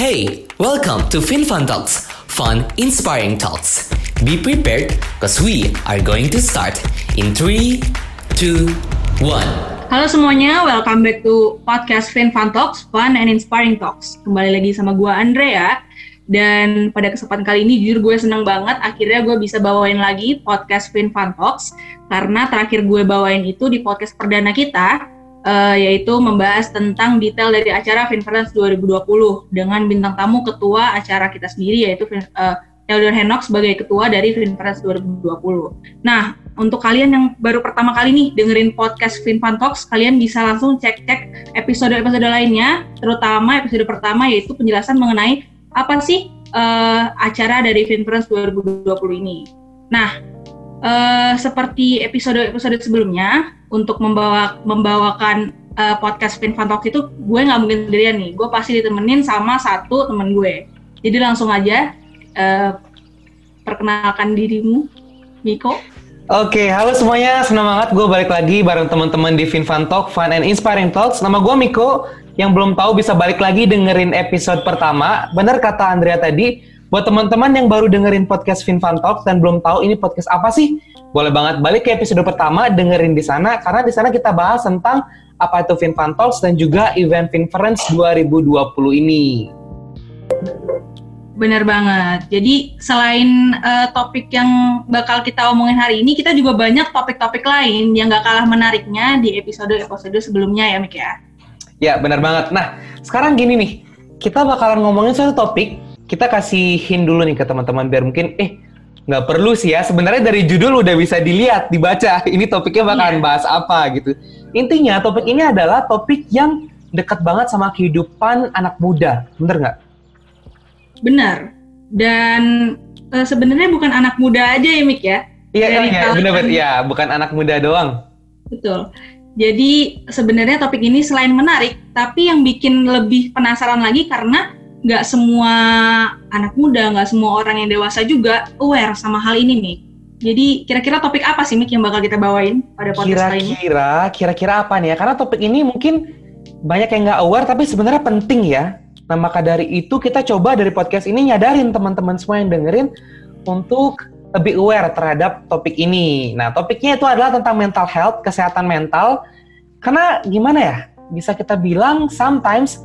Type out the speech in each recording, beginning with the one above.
Hey, welcome to FinFun Talks, fun, inspiring talks. Be prepared because we are going to start in 3, 2, 1. Halo semuanya, welcome back to podcast FinFun Talks, Fun and Inspiring Talks. Kembali lagi sama gue Andrea, dan pada kesempatan kali ini jujur gue seneng banget akhirnya gue bisa bawain lagi podcast FinFun Talks, karena terakhir gue bawain itu di podcast perdana kita, uh, yaitu membahas tentang detail dari acara Finference 2020 dengan bintang tamu ketua acara kita sendiri yaitu uh, Theodore Henok sebagai ketua dari Finference 2020. Nah, untuk kalian yang baru pertama kali nih dengerin podcast FinFun Talks, kalian bisa langsung cek-cek episode-episode lainnya, terutama episode pertama yaitu penjelasan mengenai apa sih uh, acara dari Finference 2020 ini. Nah, uh, seperti episode-episode sebelumnya untuk membawa membawakan uh, podcast Fin Talks itu gue nggak mungkin sendirian nih gue pasti ditemenin sama satu temen gue jadi langsung aja uh, perkenalkan dirimu Miko Oke, halo semuanya. Senang banget gue balik lagi bareng teman-teman di FinFun Talk, Fun and Inspiring Talks. Nama gue Miko. Yang belum tahu bisa balik lagi dengerin episode pertama. Bener kata Andrea tadi, Buat teman-teman yang baru dengerin podcast FinFun Talks dan belum tahu ini podcast apa sih, boleh banget balik ke episode pertama dengerin di sana karena di sana kita bahas tentang apa itu FinFun Talks dan juga event Finference 2020 ini. Bener banget. Jadi selain uh, topik yang bakal kita omongin hari ini, kita juga banyak topik-topik lain yang gak kalah menariknya di episode-episode sebelumnya ya, Mik ya. Ya, benar banget. Nah, sekarang gini nih, kita bakalan ngomongin satu topik kita kasihin dulu nih ke teman-teman biar mungkin eh nggak perlu sih ya. Sebenarnya dari judul udah bisa dilihat dibaca. Ini topiknya bakalan yeah. bahas apa gitu. Intinya topik ini adalah topik yang dekat banget sama kehidupan anak muda. Bener nggak? Benar. Dan uh, sebenarnya bukan anak muda aja ya Mik ya? Iya iya, benar benar ya bukan anak muda doang. Betul. Jadi sebenarnya topik ini selain menarik tapi yang bikin lebih penasaran lagi karena nggak semua anak muda, nggak semua orang yang dewasa juga aware sama hal ini nih. Jadi kira-kira topik apa sih Mik yang bakal kita bawain pada podcast kali ini? Kira-kira, kira-kira apa nih ya? Karena topik ini mungkin banyak yang nggak aware tapi sebenarnya penting ya. Nah maka dari itu kita coba dari podcast ini nyadarin teman-teman semua yang dengerin untuk lebih aware terhadap topik ini. Nah topiknya itu adalah tentang mental health, kesehatan mental. Karena gimana ya? Bisa kita bilang sometimes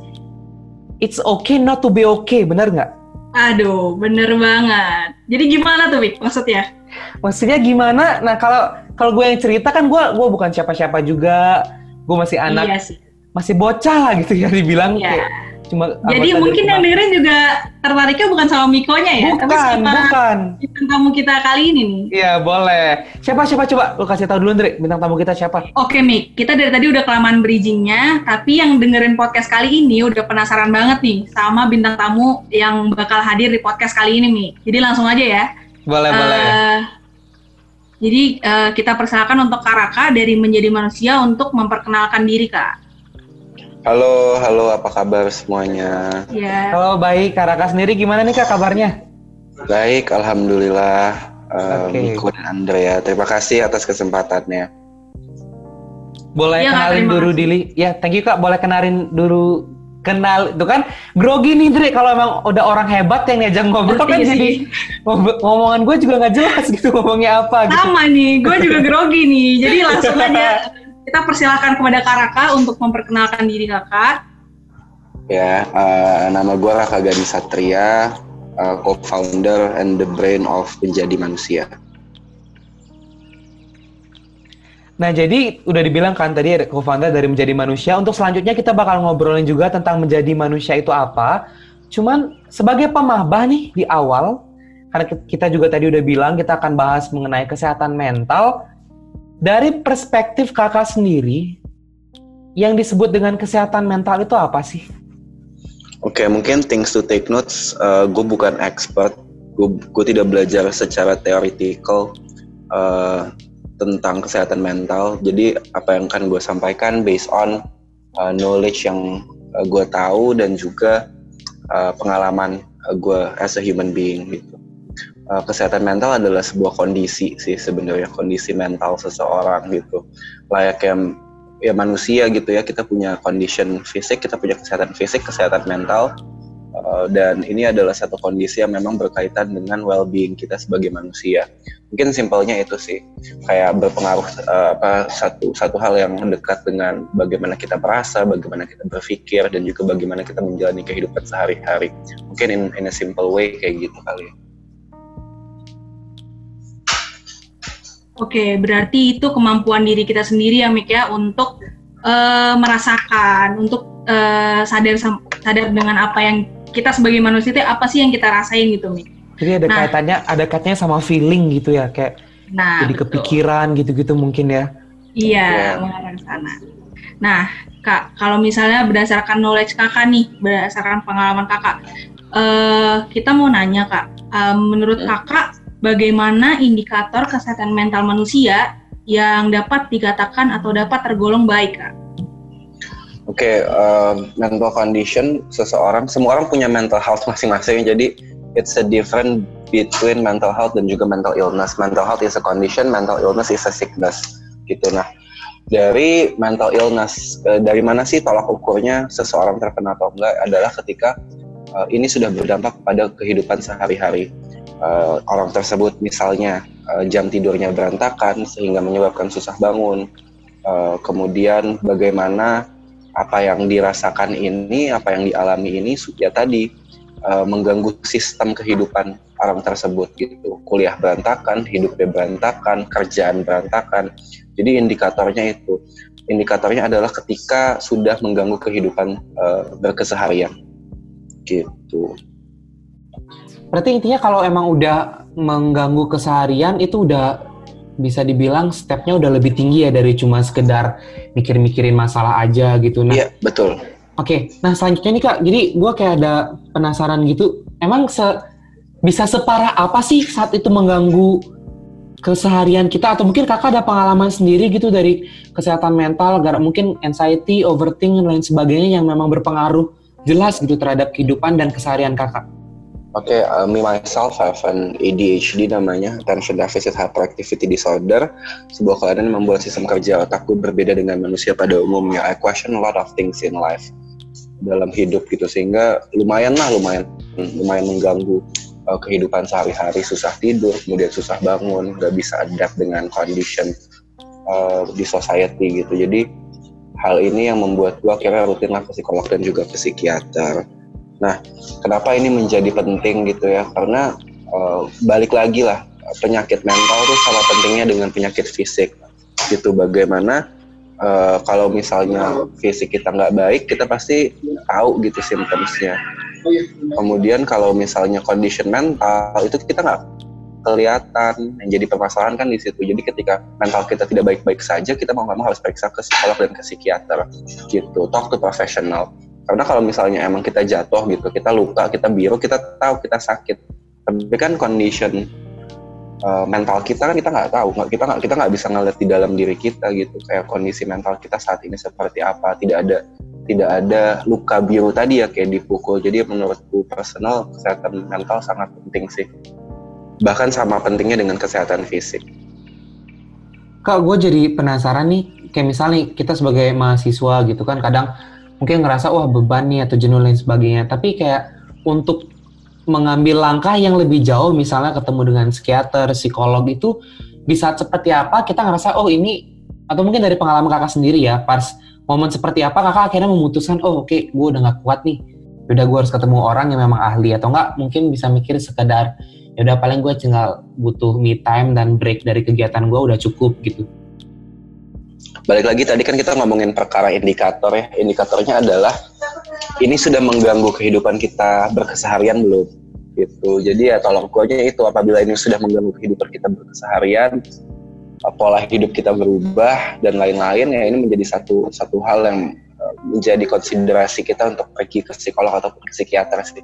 it's okay not to be okay, bener nggak? Aduh, bener banget. Jadi gimana tuh, Wik, maksudnya? Maksudnya gimana? Nah, kalau kalau gue yang cerita kan gue gue bukan siapa-siapa juga. Gue masih anak, iya sih. masih bocah lah gitu ya dibilang iya. kayak cuma jadi mungkin yang dengerin juga tertariknya bukan sama Mikonya ya bukan tapi sama bukan. bintang tamu kita kali ini nih. Iya boleh. Siapa siapa? Coba lu kasih tahu dulu Andre bintang tamu kita siapa? Oke Mik kita dari tadi udah kelamaan bridgingnya tapi yang dengerin podcast kali ini udah penasaran banget nih sama bintang tamu yang bakal hadir di podcast kali ini Mik jadi langsung aja ya. Boleh uh, boleh. jadi uh, kita persilakan untuk Karaka dari menjadi manusia untuk memperkenalkan diri kak Halo, halo, apa kabar semuanya? Ya. Halo, baik. Kak Raka sendiri gimana nih Kak kabarnya? Baik, Alhamdulillah. Um, okay. Miko dan Andrea, terima kasih atas kesempatannya. Boleh ya, kenalin dulu Dili. Ya, thank you Kak. Boleh kenalin dulu kenal itu kan grogi nih Dri kalau emang udah orang hebat yang ngajak ngobrol kan jadi ngomongan gue juga nggak jelas gitu ngomongnya apa gitu. sama nih gue juga grogi nih jadi langsung aja kita persilahkan kepada Karaka untuk memperkenalkan diri kakak. Ya, uh, nama gue Raka Gani Satria, uh, co-founder and the brain of Menjadi Manusia. Nah, jadi udah dibilang kan tadi co-founder dari Menjadi Manusia. Untuk selanjutnya kita bakal ngobrolin juga tentang menjadi manusia itu apa. Cuman sebagai pemahbah nih di awal, karena kita juga tadi udah bilang kita akan bahas mengenai kesehatan mental dari perspektif kakak sendiri, yang disebut dengan kesehatan mental itu apa sih? Oke, okay, mungkin things to take notes. Uh, gue bukan expert, gue tidak belajar secara theoretical uh, tentang kesehatan mental. Jadi apa yang akan gue sampaikan based on uh, knowledge yang uh, gue tahu dan juga uh, pengalaman uh, gue as a human being gitu uh, kesehatan mental adalah sebuah kondisi sih sebenarnya kondisi mental seseorang gitu layaknya ya manusia gitu ya kita punya condition fisik kita punya kesehatan fisik kesehatan mental Uh, dan ini adalah satu kondisi yang memang berkaitan dengan well-being kita sebagai manusia. Mungkin simpelnya itu sih, kayak berpengaruh uh, apa satu satu hal yang dekat dengan bagaimana kita merasa, bagaimana kita berpikir, dan juga bagaimana kita menjalani kehidupan sehari-hari. Mungkin in, in a simple way kayak gitu kali. Oke, berarti itu kemampuan diri kita sendiri ya, Mik ya, untuk uh, merasakan, untuk uh, sadar sadar dengan apa yang kita sebagai manusia itu apa sih yang kita rasain gitu Mi. Jadi ada nah, kaitannya ada kaitannya sama feeling gitu ya kayak nah, jadi betul. kepikiran gitu-gitu mungkin ya. Iya, yeah. mengarah ke sana. Nah, Kak, kalau misalnya berdasarkan knowledge Kakak nih, berdasarkan pengalaman Kakak, uh, kita mau nanya Kak, uh, menurut yeah. Kakak bagaimana indikator kesehatan mental manusia yang dapat dikatakan atau dapat tergolong baik, Kak? Oke, okay, uh, mental condition seseorang, semua orang punya mental health masing-masing. Jadi it's a different between mental health dan juga mental illness. Mental health is a condition, mental illness is a sickness. Gitu. Nah, dari mental illness, uh, dari mana sih tolak ukurnya seseorang terkena atau enggak adalah ketika uh, ini sudah berdampak pada kehidupan sehari-hari. Uh, orang tersebut misalnya uh, jam tidurnya berantakan sehingga menyebabkan susah bangun. Uh, kemudian bagaimana apa yang dirasakan ini, apa yang dialami ini ya tadi uh, mengganggu sistem kehidupan orang tersebut gitu. Kuliah berantakan, hidupnya berantakan, kerjaan berantakan. Jadi indikatornya itu, indikatornya adalah ketika sudah mengganggu kehidupan uh, berkeseharian gitu. Berarti intinya kalau emang udah mengganggu keseharian itu udah bisa dibilang stepnya udah lebih tinggi ya dari cuma sekedar mikir-mikirin masalah aja gitu. Nah, iya betul. Oke, okay, nah selanjutnya nih kak, jadi gue kayak ada penasaran gitu, emang se bisa separah apa sih saat itu mengganggu keseharian kita atau mungkin kakak ada pengalaman sendiri gitu dari kesehatan mental, gara mungkin anxiety, overthinking dan lain sebagainya yang memang berpengaruh jelas gitu terhadap kehidupan dan keseharian kakak. Oke, okay, uh, me myself have an ADHD namanya, Attention Deficit Hyperactivity Disorder, sebuah kelainan yang membuat sistem kerja otakku berbeda dengan manusia pada umumnya. I question a lot of things in life dalam hidup gitu, sehingga lumayan lah, lumayan, lumayan mengganggu uh, kehidupan sehari-hari, susah tidur, kemudian susah bangun, nggak bisa adapt dengan condition uh, di society gitu. Jadi hal ini yang membuat gue akhirnya rutin lah ke psikolog dan juga ke psikiater Nah, kenapa ini menjadi penting gitu ya? Karena uh, balik lagi lah penyakit mental itu sama pentingnya dengan penyakit fisik gitu. Bagaimana uh, kalau misalnya fisik kita nggak baik, kita pasti tahu gitu simptomsnya. Kemudian kalau misalnya condition mental itu kita nggak kelihatan yang jadi permasalahan kan di situ. Jadi ketika mental kita tidak baik-baik saja, kita mau nggak mau harus periksa ke psikolog dan ke psikiater gitu. Talk to professional karena kalau misalnya emang kita jatuh gitu kita luka kita biru kita tahu kita sakit. Tapi kan condition uh, mental kita kan kita nggak tahu kita nggak kita nggak bisa ngeliat di dalam diri kita gitu. Kayak kondisi mental kita saat ini seperti apa. Tidak ada tidak ada luka biru tadi ya kayak dipukul. Jadi menurutku personal kesehatan mental sangat penting sih. Bahkan sama pentingnya dengan kesehatan fisik. Kak gue jadi penasaran nih. Kayak misalnya kita sebagai mahasiswa gitu kan kadang mungkin ngerasa wah beban nih atau jenuh lain sebagainya. Tapi kayak untuk mengambil langkah yang lebih jauh misalnya ketemu dengan psikiater psikolog itu di saat seperti apa kita ngerasa oh ini atau mungkin dari pengalaman kakak sendiri ya pas momen seperti apa kakak akhirnya memutuskan oh oke okay, gue udah gak kuat nih. Udah gue harus ketemu orang yang memang ahli. Atau enggak mungkin bisa mikir sekedar ya udah paling gue tinggal butuh me time dan break dari kegiatan gue udah cukup gitu balik lagi tadi kan kita ngomongin perkara indikator ya. Indikatornya adalah ini sudah mengganggu kehidupan kita berkeseharian belum? Gitu. Jadi ya tolong kuatnya itu apabila ini sudah mengganggu kehidupan kita berkeseharian, pola hidup kita berubah dan lain-lain ya ini menjadi satu satu hal yang eh, menjadi konsiderasi kita untuk pergi ke psikolog atau ke psikiater sih.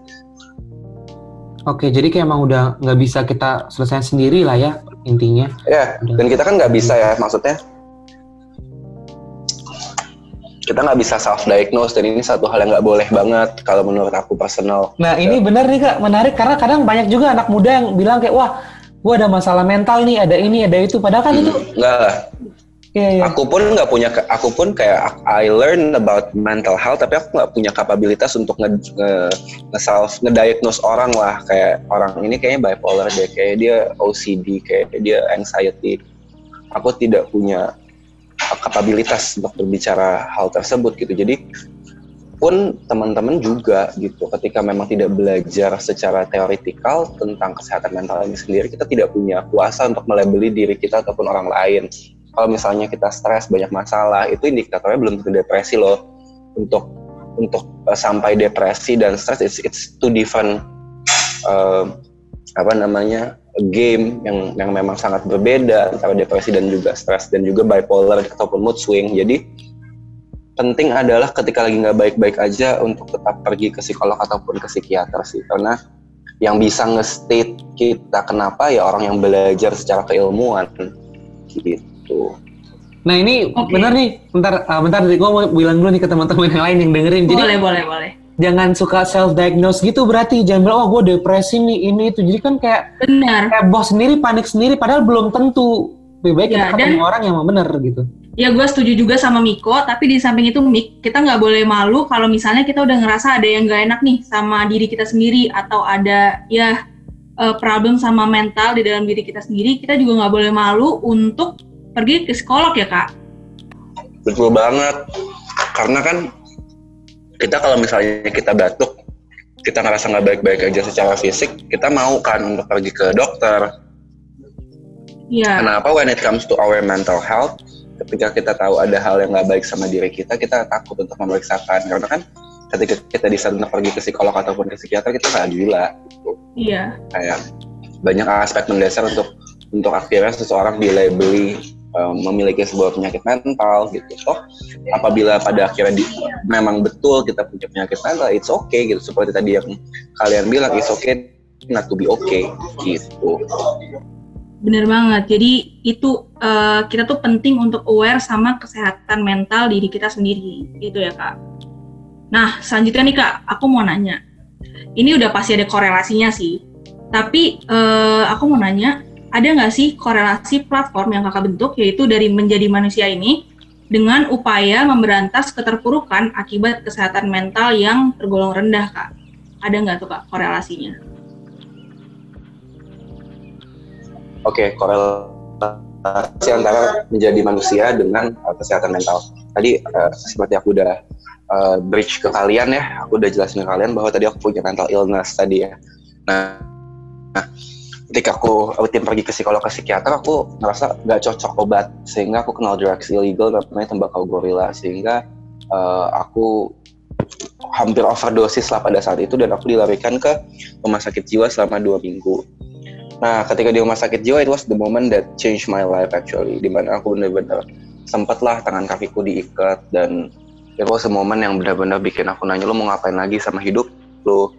Oke, jadi kayak emang udah nggak bisa kita selesai sendiri lah ya intinya. Ya, dan kita kan nggak bisa ya, maksudnya kita nggak bisa self diagnose dan ini satu hal yang nggak boleh banget kalau menurut aku personal. Nah ini benar nih kak menarik karena kadang banyak juga anak muda yang bilang kayak wah gue ada masalah mental nih ada ini ada itu padahal kan hmm, itu enggak lah Yeah, yeah. Aku pun nggak punya, aku pun kayak I learn about mental health, tapi aku nggak punya kapabilitas untuk nge, nge, nge self ngediagnose orang lah kayak orang ini kayaknya bipolar deh, kayak dia OCD, kayak dia anxiety. Aku tidak punya kapabilitas untuk berbicara hal tersebut gitu. Jadi pun teman-teman juga gitu, ketika memang tidak belajar secara teoritikal tentang kesehatan mental ini sendiri, kita tidak punya kuasa untuk melabeli diri kita ataupun orang lain kalau misalnya kita stres banyak masalah itu indikatornya belum tentu depresi loh untuk untuk uh, sampai depresi dan stres it's, it's two different uh, apa namanya game yang yang memang sangat berbeda antara depresi dan juga stres dan juga bipolar ataupun mood swing jadi penting adalah ketika lagi nggak baik-baik aja untuk tetap pergi ke psikolog ataupun ke psikiater sih karena yang bisa nge-state kita kenapa ya orang yang belajar secara keilmuan gitu. Nah ini okay. benar nih, bentar, uh, bentar gue mau bilang dulu nih ke teman-teman yang lain yang dengerin. Jadi, boleh, boleh, boleh. Jangan suka self diagnose gitu berarti. Jangan bilang oh gue depresi nih ini itu. Jadi kan kayak benar. kayak bos sendiri panik sendiri padahal belum tentu. Lebih baik ya, kita ketemu orang yang mau benar gitu. Ya gue setuju juga sama Miko, tapi di samping itu Mik, kita nggak boleh malu kalau misalnya kita udah ngerasa ada yang gak enak nih sama diri kita sendiri atau ada ya uh, problem sama mental di dalam diri kita sendiri, kita juga nggak boleh malu untuk pergi ke psikolog ya kak? Betul banget, karena kan kita kalau misalnya kita batuk, kita ngerasa nggak baik-baik aja secara fisik, kita mau kan untuk pergi ke dokter. Iya. Kenapa when it comes to our mental health, ketika kita tahu ada hal yang nggak baik sama diri kita, kita takut untuk memeriksakan. Karena kan ketika kita di sana pergi ke psikolog ataupun ke psikiater, kita nggak gila. Gitu. Iya. Kayak banyak aspek mendasar untuk untuk akhirnya seseorang dilabeli um, memiliki sebuah penyakit mental gitu. So, apabila pada akhirnya di, memang betul kita punya penyakit mental, it's okay gitu. Seperti tadi yang kalian bilang, it's okay not to be okay gitu. Bener banget. Jadi itu uh, kita tuh penting untuk aware sama kesehatan mental diri kita sendiri, gitu ya kak. Nah selanjutnya nih kak, aku mau nanya. Ini udah pasti ada korelasinya sih. Tapi uh, aku mau nanya, ada nggak sih korelasi platform yang kakak bentuk yaitu dari menjadi manusia ini dengan upaya memberantas keterpurukan akibat kesehatan mental yang tergolong rendah kak? Ada nggak tuh kak korelasinya? Oke, okay, korelasi antara menjadi manusia dengan uh, kesehatan mental. Tadi uh, seperti aku udah uh, bridge ke kalian ya, aku udah jelasin ke kalian bahwa tadi aku punya mental illness tadi ya. Nah, nah ketika aku rutin pergi ke psikolog ke psikiater aku ngerasa nggak cocok obat. Sehingga aku kenal drugs illegal namanya tembakau gorila sehingga uh, aku hampir overdosis lah pada saat itu. Dan aku dilarikan ke rumah sakit jiwa selama dua minggu. Nah, ketika di rumah sakit jiwa itu was the moment that changed my life actually, di mana aku benar-benar sempatlah tangan kakiku diikat. Dan itu was a moment yang benar-benar bikin aku nanya lu mau ngapain lagi sama hidup lu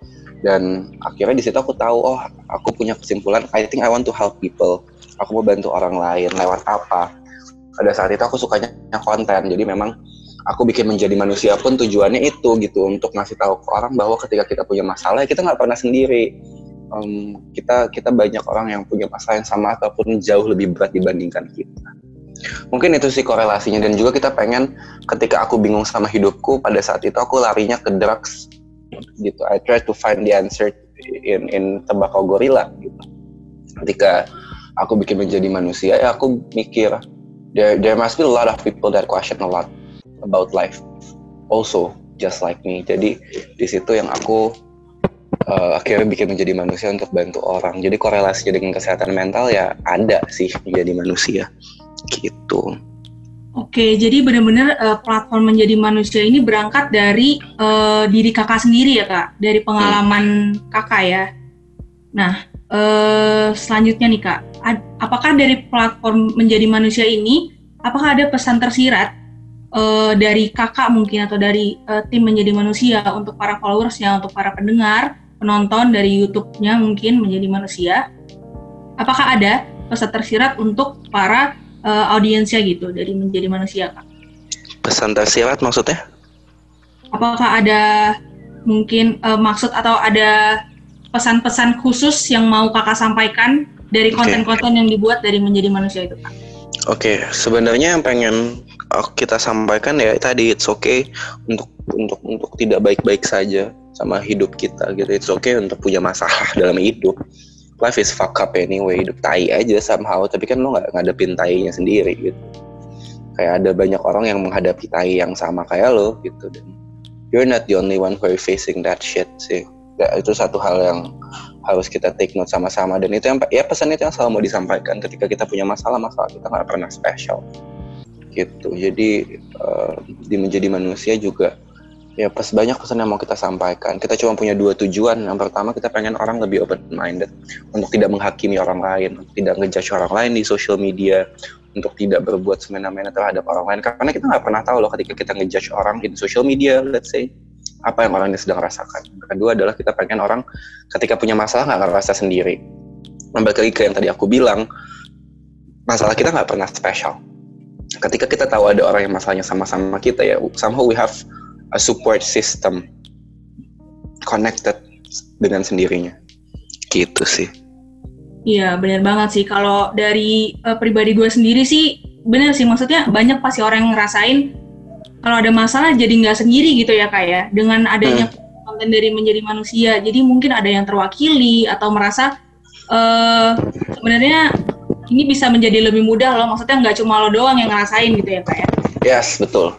dan akhirnya di situ aku tahu oh aku punya kesimpulan I think I want to help people. Aku mau bantu orang lain lewat apa. Pada saat itu aku sukanya konten. Jadi memang aku bikin menjadi manusia pun tujuannya itu gitu. Untuk ngasih tahu ke orang bahwa ketika kita punya masalah ya kita nggak pernah sendiri. Um, kita kita banyak orang yang punya masalah yang sama ataupun jauh lebih berat dibandingkan kita. Mungkin itu sih korelasinya. Dan juga kita pengen ketika aku bingung sama hidupku pada saat itu aku larinya ke drugs gitu. I try to find the answer in in tembakau gorila gitu. Ketika aku bikin menjadi manusia ya aku mikir there there must be a lot of people that question a lot about life also just like me. Jadi di situ yang aku uh, akhirnya bikin menjadi manusia untuk bantu orang. Jadi korelasinya dengan kesehatan mental ya ada sih menjadi manusia gitu Oke, jadi benar-benar uh, platform menjadi manusia ini berangkat dari uh, diri kakak sendiri ya kak, dari pengalaman kakak ya. Nah, uh, selanjutnya nih kak, apakah dari platform menjadi manusia ini, apakah ada pesan tersirat uh, dari kakak mungkin atau dari uh, tim menjadi manusia untuk para followersnya, untuk para pendengar, penonton dari YouTube-nya mungkin menjadi manusia? Apakah ada pesan tersirat untuk para uh, audiensnya gitu dari menjadi manusia kak. Pesan tersirat maksudnya? Apakah ada mungkin uh, maksud atau ada pesan-pesan khusus yang mau kakak sampaikan dari konten-konten yang dibuat dari menjadi manusia itu kak? Oke, okay, sebenarnya yang pengen kita sampaikan ya tadi it's okay untuk untuk untuk tidak baik-baik saja sama hidup kita gitu. It's okay untuk punya masalah dalam hidup. Life is fuck up anyway, hidup tai aja somehow. Tapi kan lo nggak ngadepin tainya sendiri gitu. Kayak ada banyak orang yang menghadapi tai yang sama kayak lo gitu. Dan you're not the only one who are facing that shit sih. Ya, itu satu hal yang harus kita take note sama-sama dan itu yang ya pesan itu yang selalu mau disampaikan ketika kita punya masalah masalah kita nggak pernah special gitu jadi uh, di menjadi manusia juga ya pas banyak pesan yang mau kita sampaikan kita cuma punya dua tujuan yang pertama kita pengen orang lebih open minded untuk tidak menghakimi orang lain untuk tidak ngejudge orang lain di social media untuk tidak berbuat semena-mena terhadap orang lain karena kita nggak pernah tahu loh ketika kita ngejudge orang di social media let's say apa yang orang sedang rasakan. Kedua adalah kita pengen orang ketika punya masalah nggak ngerasa sendiri. Kembali lagi ke yang tadi aku bilang, masalah kita nggak pernah spesial. Ketika kita tahu ada orang yang masalahnya sama-sama kita ya, somehow we have a support system connected dengan sendirinya. Gitu sih. Iya benar banget sih. Kalau dari uh, pribadi gue sendiri sih benar sih maksudnya banyak pasti orang yang ngerasain kalau ada masalah jadi nggak sendiri gitu ya kak ya dengan adanya hmm. konten dari menjadi manusia jadi mungkin ada yang terwakili atau merasa uh, sebenarnya ini bisa menjadi lebih mudah loh maksudnya nggak cuma lo doang yang ngerasain gitu ya kak ya yes betul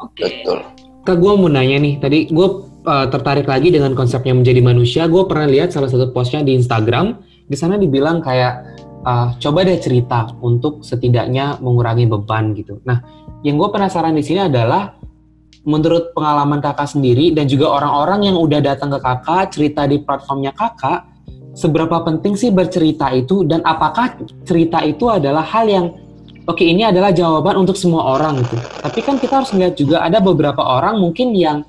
oke okay. betul kak gue mau nanya nih. Tadi gue uh, tertarik lagi dengan konsepnya menjadi manusia. Gue pernah lihat salah satu postnya di Instagram. Di sana dibilang kayak uh, coba deh cerita untuk setidaknya mengurangi beban gitu. Nah yang gue penasaran di sini adalah menurut pengalaman kakak sendiri dan juga orang-orang yang udah datang ke kakak cerita di platformnya kakak, seberapa penting sih bercerita itu dan apakah cerita itu adalah hal yang oke ini adalah jawaban untuk semua orang gitu. Tapi kan kita harus melihat juga ada beberapa orang mungkin yang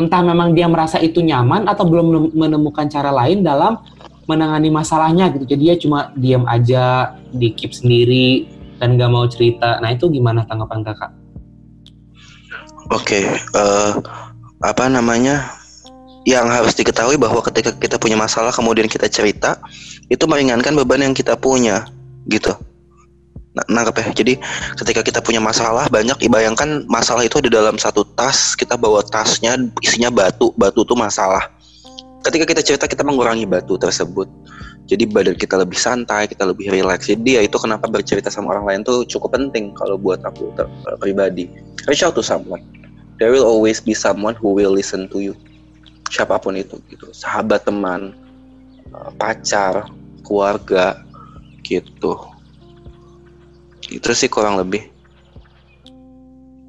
entah memang dia merasa itu nyaman atau belum menemukan cara lain dalam menangani masalahnya gitu. Jadi dia cuma diam aja, di keep sendiri, dan gak mau cerita. Nah itu gimana tanggapan kakak? Oke, okay, uh, eh, apa namanya? Yang harus diketahui bahwa ketika kita punya masalah kemudian kita cerita, itu meringankan beban yang kita punya, gitu. Nah, nangkep ya. Jadi ketika kita punya masalah banyak, bayangkan masalah itu di dalam satu tas, kita bawa tasnya isinya batu, batu itu masalah. Ketika kita cerita kita mengurangi batu tersebut. Jadi badan kita lebih santai kita lebih rileks. Jadi ya itu kenapa bercerita sama orang lain tuh cukup penting kalau buat aku ter- pribadi. Reach out to someone. There will always be someone who will listen to you. Siapa pun itu gitu. Sahabat teman eh, pacar keluarga gitu itu sih kurang lebih.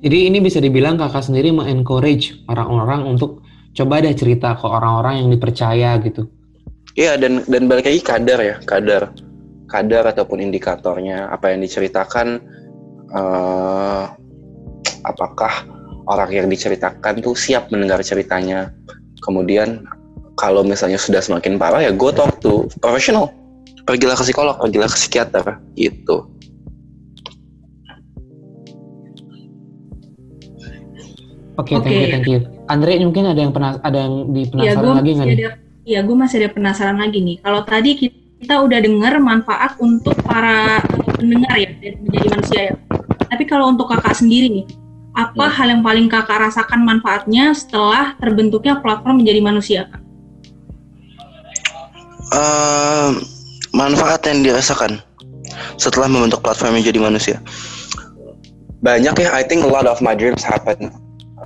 Jadi ini bisa dibilang kakak sendiri mengencourage orang-orang untuk coba deh cerita ke orang-orang yang dipercaya gitu. Iya dan dan balik lagi kadar ya kadar. Kadar ataupun indikatornya apa yang diceritakan uh, apakah orang yang diceritakan tuh siap mendengar ceritanya. Kemudian kalau misalnya sudah semakin parah ya go talk to professional. Pergilah ke psikolog pergilah ke psikiater gitu Oke, okay, okay. thank you, thank you. Andre mungkin ada yang pernah ada yang di penasaran ya, lagi nggak nih? Iya, gue masih ada penasaran lagi nih. Kalau tadi kita udah dengar manfaat untuk para pendengar ya, menjadi manusia ya. Tapi kalau untuk kakak sendiri nih, apa ya. hal yang paling kakak rasakan manfaatnya setelah terbentuknya platform menjadi manusia, kak? Uh, manfaat yang dirasakan setelah membentuk platform menjadi manusia banyak ya I think a lot of my dreams happen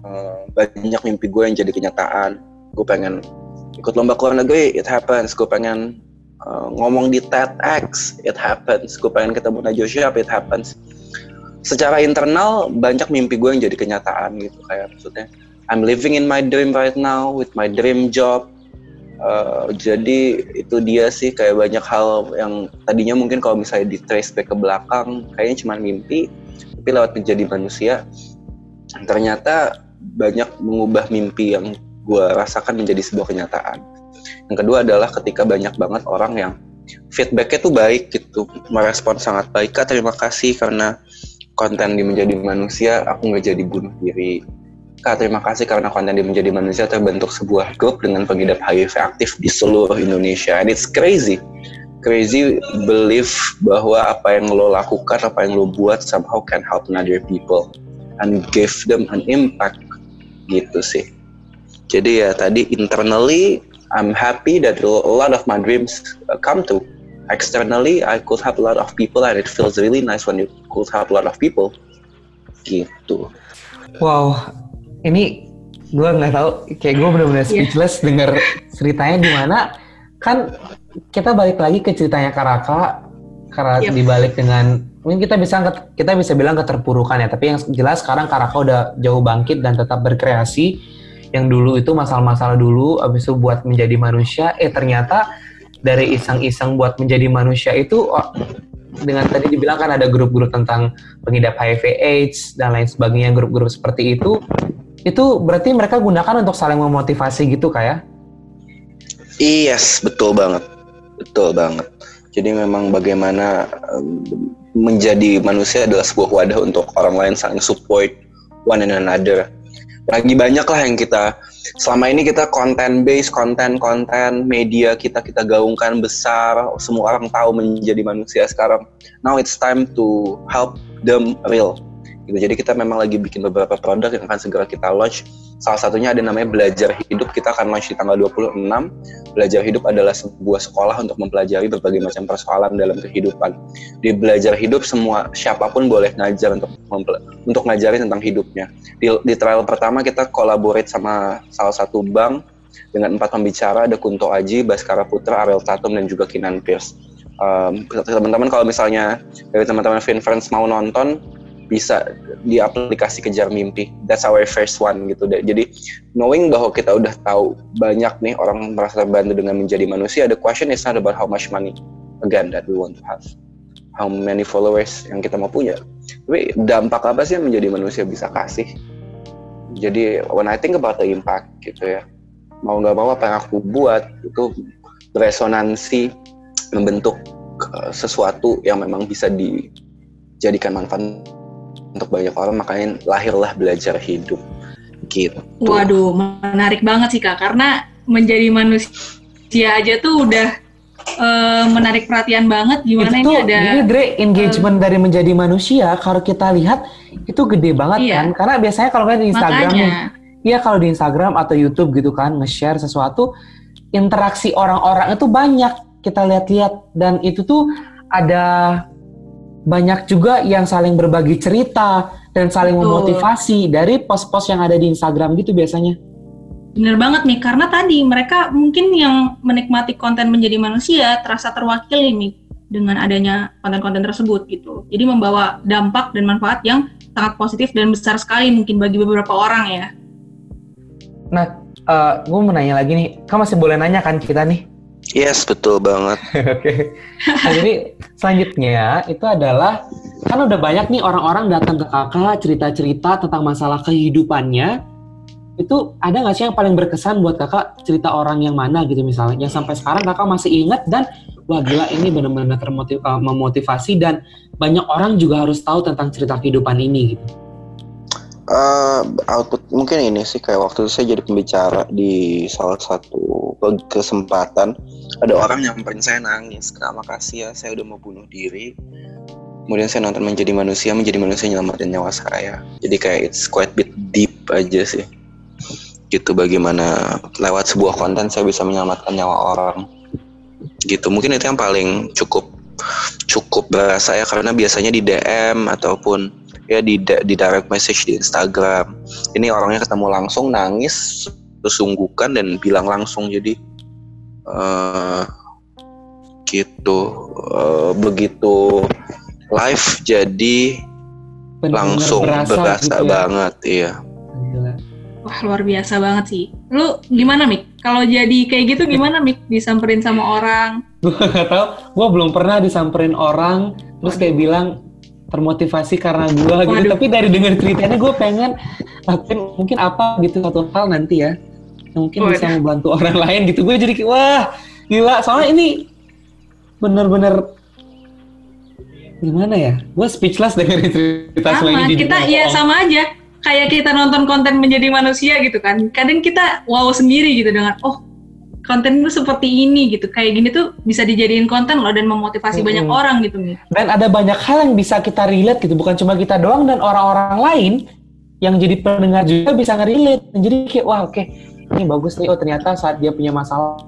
uh, banyak mimpi gue yang jadi kenyataan. Gue pengen ikut lomba keluar negeri it happens. Gue pengen uh, ngomong di TEDx it happens. Gue pengen ketemu Najwa Shihab it happens. Secara internal banyak mimpi gue yang jadi kenyataan gitu kayak maksudnya I'm living in my dream right now with my dream job. Uh, jadi itu dia sih kayak banyak hal yang tadinya mungkin kalau misalnya di trace back ke belakang kayaknya cuma mimpi tapi lewat menjadi manusia. Ternyata banyak mengubah mimpi yang gue rasakan menjadi sebuah kenyataan. Yang kedua adalah ketika banyak banget orang yang feedbacknya tuh baik gitu, merespon sangat baik. Kak terima kasih karena konten di menjadi manusia aku nggak jadi bunuh diri. Kak terima kasih karena konten di menjadi manusia terbentuk sebuah grup dengan pengidap HIV aktif di seluruh Indonesia. And it's crazy. crazy belief bahwa apa yang lo lakukan, apa yang lo buat somehow can help another people and give them an impact gitu sih. Jadi ya tadi internally I'm happy that a lot of my dreams uh, come to. Externally I could help a lot of people and it feels really nice when you could help a lot of people. Gitu. Wow, ini gue nggak tahu kayak gue benar-benar iya. speechless yeah. denger ceritanya gimana kan kita balik lagi ke ceritanya Karaka karena yep. dibalik dengan mungkin kita bisa kita bisa bilang keterpurukan ya tapi yang jelas sekarang Karaka udah jauh bangkit dan tetap berkreasi yang dulu itu masalah-masalah dulu abis itu buat menjadi manusia eh ternyata dari iseng-iseng buat menjadi manusia itu oh, dengan tadi dibilang kan ada grup-grup tentang pengidap HIV AIDS dan lain sebagainya grup-grup seperti itu itu berarti mereka gunakan untuk saling memotivasi gitu kayak ya? Yes, betul banget. Betul banget. Jadi memang bagaimana menjadi manusia adalah sebuah wadah untuk orang lain saling support one and another. Lagi banyak lah yang kita selama ini kita konten base, konten-konten media kita kita gaungkan besar, semua orang tahu menjadi manusia sekarang. Now it's time to help them real gitu. Jadi kita memang lagi bikin beberapa produk yang akan segera kita launch. Salah satunya ada namanya Belajar Hidup. Kita akan launch di tanggal 26. Belajar Hidup adalah sebuah sekolah untuk mempelajari berbagai macam persoalan dalam kehidupan. Di Belajar Hidup semua siapa pun boleh ngajar untuk untuk ngajarin tentang hidupnya. Di, di trial pertama kita collaborate sama salah satu bank dengan empat pembicara ada Kunto Aji, Baskara Putra, Ariel Tatum dan juga Kinan Pierce. Um, teman-teman kalau misalnya dari teman-teman Finfriends mau nonton bisa di aplikasi kejar mimpi. That's our first one gitu deh. Jadi knowing bahwa kita udah tahu banyak nih orang merasa terbantu dengan menjadi manusia, the question is not about how much money again that we want to have. How many followers yang kita mau punya. Tapi dampak apa sih yang menjadi manusia bisa kasih? Jadi when I think about the impact gitu ya, mau nggak mau apa yang aku buat itu resonansi membentuk uh, sesuatu yang memang bisa dijadikan manfaat untuk banyak orang makanya lahirlah belajar hidup. Gitu. Waduh, menarik banget sih kak. Karena menjadi manusia aja tuh udah uh, menarik perhatian banget. Gimana itu, ini ada ini Dre engagement uh, dari menjadi manusia kalau kita lihat itu gede banget iya. kan? Karena biasanya kalau kan di Instagram nih Iya kalau di Instagram atau YouTube gitu kan nge-share sesuatu interaksi orang-orang itu banyak kita lihat-lihat. Dan itu tuh ada banyak juga yang saling berbagi cerita dan saling Betul. memotivasi dari post-post yang ada di Instagram gitu biasanya. Bener banget nih, karena tadi mereka mungkin yang menikmati konten menjadi manusia terasa terwakili nih dengan adanya konten-konten tersebut gitu. Jadi membawa dampak dan manfaat yang sangat positif dan besar sekali mungkin bagi beberapa orang ya. Nah, uh, eh, gue mau nanya lagi nih, kamu masih boleh nanya kan kita nih? Yes, betul banget. Oke. okay. Nah, jadi selanjutnya itu adalah kan udah banyak nih orang-orang datang ke kakak cerita-cerita tentang masalah kehidupannya. Itu ada nggak sih yang paling berkesan buat kakak cerita orang yang mana gitu misalnya? Yang sampai sekarang kakak masih ingat dan wah gila ini benar-benar termotiv uh, memotivasi dan banyak orang juga harus tahu tentang cerita kehidupan ini gitu. Uh, output mungkin ini sih kayak waktu itu saya jadi pembicara di salah satu kesempatan. Ada orang yang nyamperin saya nangis kak. Makasih ya saya udah mau bunuh diri. Kemudian saya nonton menjadi manusia menjadi manusia nyelamatin nyawa saya. Jadi kayak it's quite bit deep aja sih. Gitu bagaimana lewat sebuah konten saya bisa menyelamatkan nyawa orang. Gitu. Mungkin itu yang paling cukup cukup berasa ya karena biasanya di DM ataupun ya di di direct message di Instagram. Ini orangnya ketemu langsung nangis terus dan bilang langsung jadi uh, gitu uh, begitu live jadi Benar langsung berasa, berasa gitu ya. banget iya Wah luar biasa banget sih. Lu gimana Mik? Kalau jadi kayak gitu gimana Mik? Disamperin sama orang? Gue gak tau. Gue belum pernah disamperin orang. Terus kayak bilang termotivasi karena gue gitu. Tapi dari dengar ceritanya gue pengen lakuin mungkin apa gitu satu hal nanti ya yang mungkin Waduh. bisa membantu orang lain gitu. Gue jadi wah gila. Soalnya ini bener-bener gimana ya? Gue speechless dengan cerita sama ini kita ya sama aja. Kayak kita nonton konten menjadi manusia gitu kan. Kadang kita wow sendiri gitu dengan oh konten itu seperti ini gitu. Kayak gini tuh bisa dijadiin konten loh dan memotivasi hmm. banyak orang gitu nih. Dan ada banyak hal yang bisa kita relate gitu, bukan cuma kita doang dan orang-orang lain yang jadi pendengar juga bisa ngerelate. Jadi kayak wah oke, okay, ini bagus nih. Oh ternyata saat dia punya masalah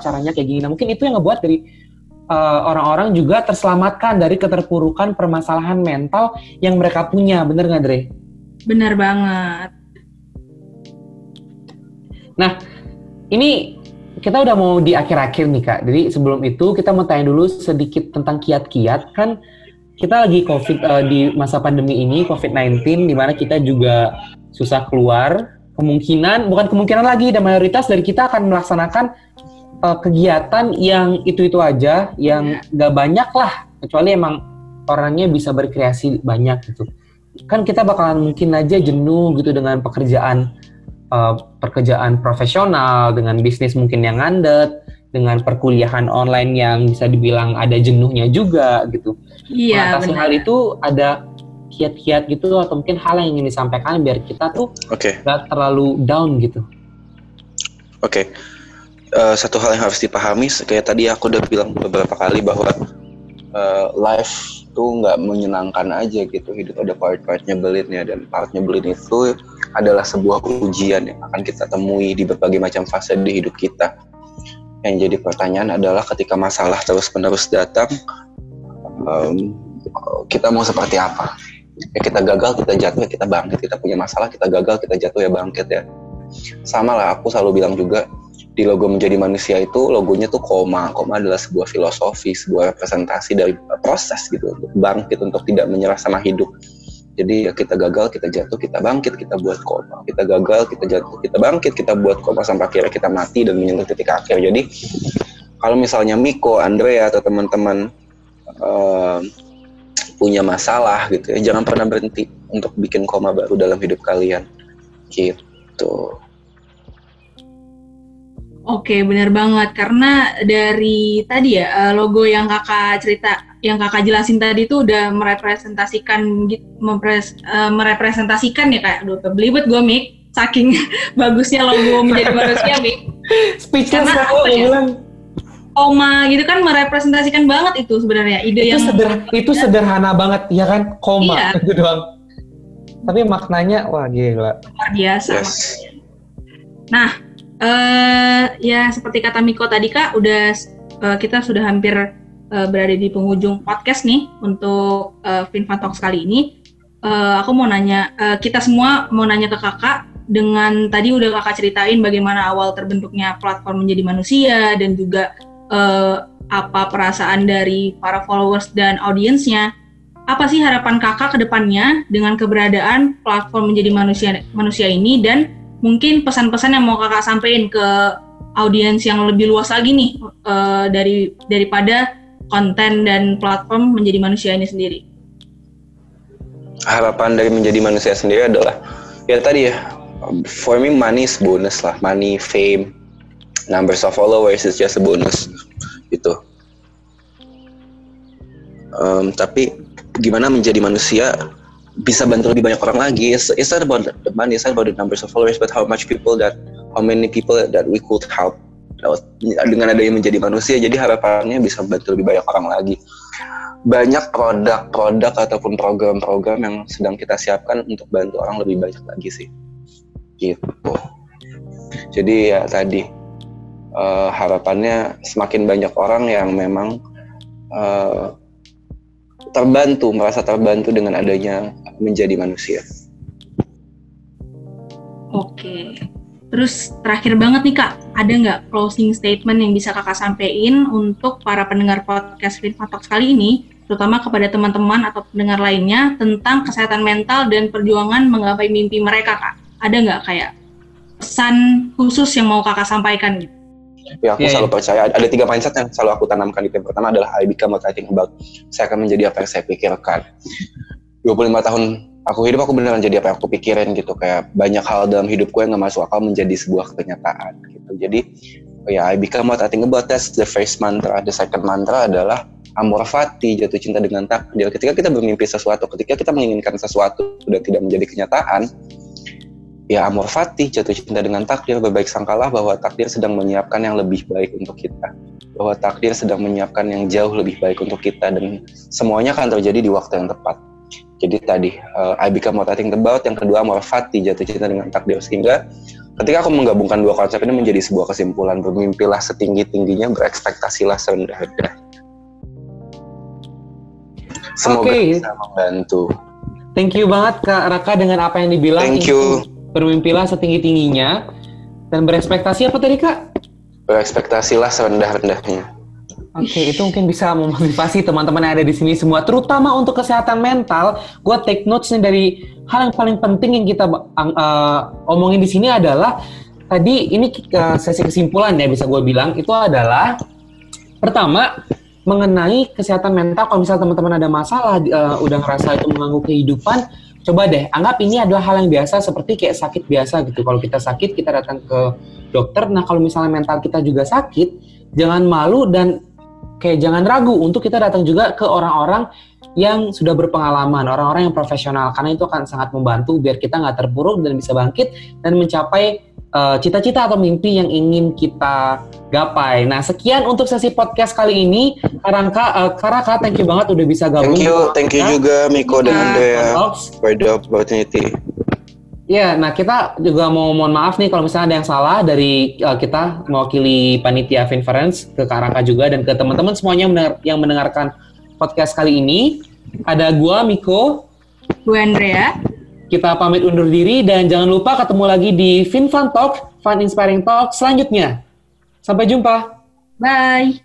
caranya kayak gini. Nah, mungkin itu yang ngebuat dari eh, orang-orang uh, juga terselamatkan dari keterpurukan permasalahan mental yang mereka punya. Bener nggak, Dre? Bener banget. Nah, ini kita udah mau di akhir-akhir nih kak. Jadi sebelum itu kita mau tanya dulu sedikit tentang kiat-kiat kan kita lagi covid uh, di masa pandemi ini covid-19 di mana kita juga susah keluar kemungkinan bukan kemungkinan lagi dan mayoritas dari kita akan melaksanakan uh, kegiatan yang itu itu aja yang iya. gak banyak lah kecuali emang orangnya bisa berkreasi banyak gitu kan kita bakalan mungkin aja jenuh gitu dengan pekerjaan uh, pekerjaan profesional, dengan bisnis mungkin yang ngandet, dengan perkuliahan online yang bisa dibilang ada jenuhnya juga gitu. Iya. Mengatasi hal itu ada kiat-kiat gitu atau mungkin hal yang ingin disampaikan biar kita tuh okay. gak terlalu down gitu. Oke. Okay. Uh, eh, satu hal yang harus dipahami, kayak tadi aku udah bilang beberapa kali bahwa uh, life tuh nggak menyenangkan aja gitu hidup ada part-part nyebelin dan part nyebelin itu adalah sebuah ujian yang akan kita temui di berbagai macam fase di hidup kita yang jadi pertanyaan adalah ketika masalah terus-menerus datang um, kita mau seperti apa ya kita gagal kita jatuh ya kita bangkit kita punya masalah kita gagal kita jatuh ya bangkit ya sama lah aku selalu bilang juga di logo menjadi manusia itu logonya tuh koma. Koma adalah sebuah filosofi, sebuah representasi dari proses gitu bangkit untuk tidak menyerah sama hidup. Jadi ya kita gagal, kita jatuh, kita bangkit, kita buat koma. Kita gagal, kita jatuh, kita bangkit, kita buat koma sampai akhirnya kita mati dan menyentuh titik akhir. Jadi kalau misalnya Miko, Andrea atau teman-teman uh, punya masalah gitu ya, jangan pernah berhenti untuk bikin koma baru dalam hidup kalian. Gitu. Oke, benar banget. Karena dari tadi ya eh, logo yang kakak cerita, yang kakak jelasin tadi itu udah merepresentasikan, mempres, uh, merepresentasikan ya kayak, aduh belibet gue Mik, saking bagusnya logo menjadi manusia Mik. Speechless Karena apa ya? Bilang. Koma gitu kan merepresentasikan banget itu sebenarnya ide itu yang sederhana, itu sederhana banget ya kan koma iya. itu doang. Tapi maknanya wah gila. Luar biasa. Yes. Nah, Uh, ya seperti kata Miko tadi kak, udah uh, kita sudah hampir uh, berada di penghujung podcast nih untuk uh, Finfan Talks kali ini. Uh, aku mau nanya, uh, kita semua mau nanya ke kakak dengan tadi udah kakak ceritain bagaimana awal terbentuknya platform menjadi manusia dan juga uh, apa perasaan dari para followers dan audiensnya. Apa sih harapan kakak ke depannya dengan keberadaan platform menjadi manusia manusia ini dan mungkin pesan-pesan yang mau kakak sampaikan ke audiens yang lebih luas lagi nih uh, dari daripada konten dan platform menjadi manusia ini sendiri. Harapan dari menjadi manusia sendiri adalah ya tadi ya for me money is bonus lah, money, fame, numbers of followers is just a bonus gitu. Um, tapi gimana menjadi manusia bisa bantu lebih banyak orang lagi. It's, it's not about the money, it's not about the numbers of followers, but how much people that, how many people that we could help dengan adanya menjadi manusia. Jadi harapannya bisa bantu lebih banyak orang lagi. Banyak produk-produk ataupun program-program yang sedang kita siapkan untuk bantu orang lebih banyak lagi sih. Gitu. Jadi ya tadi uh, harapannya semakin banyak orang yang memang uh, terbantu, merasa terbantu dengan adanya menjadi manusia. Oke. Terus terakhir banget nih Kak, ada nggak closing statement yang bisa Kakak sampaikan untuk para pendengar podcast Talks kali ini, terutama kepada teman-teman atau pendengar lainnya tentang kesehatan mental dan perjuangan menggapai mimpi mereka Kak? Ada nggak kayak pesan khusus yang mau Kakak sampaikan gitu? Ya aku yeah, selalu yeah. percaya ada tiga mindset yang selalu aku tanamkan di yang pertama adalah I become what I think about. Saya akan menjadi apa yang saya pikirkan. 25 tahun aku hidup aku beneran jadi apa yang aku pikirin gitu kayak banyak hal dalam hidupku yang gak masuk akal menjadi sebuah kenyataan gitu. Jadi ya I become what I think about that's the first mantra. The second mantra adalah amor fati, jatuh cinta dengan takdir. Ketika kita bermimpi sesuatu, ketika kita menginginkan sesuatu dan tidak menjadi kenyataan, ya amor fati jatuh cinta dengan takdir berbaik sangkalah bahwa takdir sedang menyiapkan yang lebih baik untuk kita. Bahwa takdir sedang menyiapkan yang jauh lebih baik untuk kita dan semuanya akan terjadi di waktu yang tepat. Jadi tadi uh, I become what I think about yang kedua amor fati jatuh cinta dengan takdir. Sehingga ketika aku menggabungkan dua konsep ini menjadi sebuah kesimpulan bermimpilah setinggi tingginya berekspektasilah serendah rendah semoga okay. bisa membantu. Thank you banget Kak Raka dengan apa yang dibilang. Thank you bermimpilah setinggi-tingginya dan berekspektasi apa tadi kak? Berekspektasilah serendah-rendahnya. Oke, okay, itu mungkin bisa memotivasi teman-teman yang ada di sini semua, terutama untuk kesehatan mental. Gue take notes nih dari hal yang paling penting yang kita uh, omongin di sini adalah tadi ini uh, sesi kesimpulan ya bisa gue bilang itu adalah pertama mengenai kesehatan mental. Kalau misalnya teman-teman ada masalah, uh, udah ngerasa itu mengganggu kehidupan, coba deh anggap ini adalah hal yang biasa seperti kayak sakit biasa gitu. Kalau kita sakit kita datang ke dokter. Nah kalau misalnya mental kita juga sakit, jangan malu dan kayak jangan ragu untuk kita datang juga ke orang-orang yang sudah berpengalaman, orang-orang yang profesional karena itu akan sangat membantu biar kita nggak terpuruk dan bisa bangkit dan mencapai Eh, cita-cita uh, atau mimpi yang ingin kita gapai. Nah, sekian untuk sesi podcast kali ini. Karangka, uh, Karaka, thank you banget udah bisa gabung. Thank you, thank you juga Miko dan Andrea for the opportunity. Ya, nah kita juga mau mohon maaf nih kalau misalnya ada yang salah dari uh, kita mewakili panitia Finference ke Karaka juga dan ke teman-teman semuanya yang, mendengar, yang mendengarkan podcast kali ini. Ada gua Miko, gue Andrea, kita pamit undur diri dan jangan lupa ketemu lagi di FinFun Talk, Fun Inspiring Talk selanjutnya. Sampai jumpa. Bye.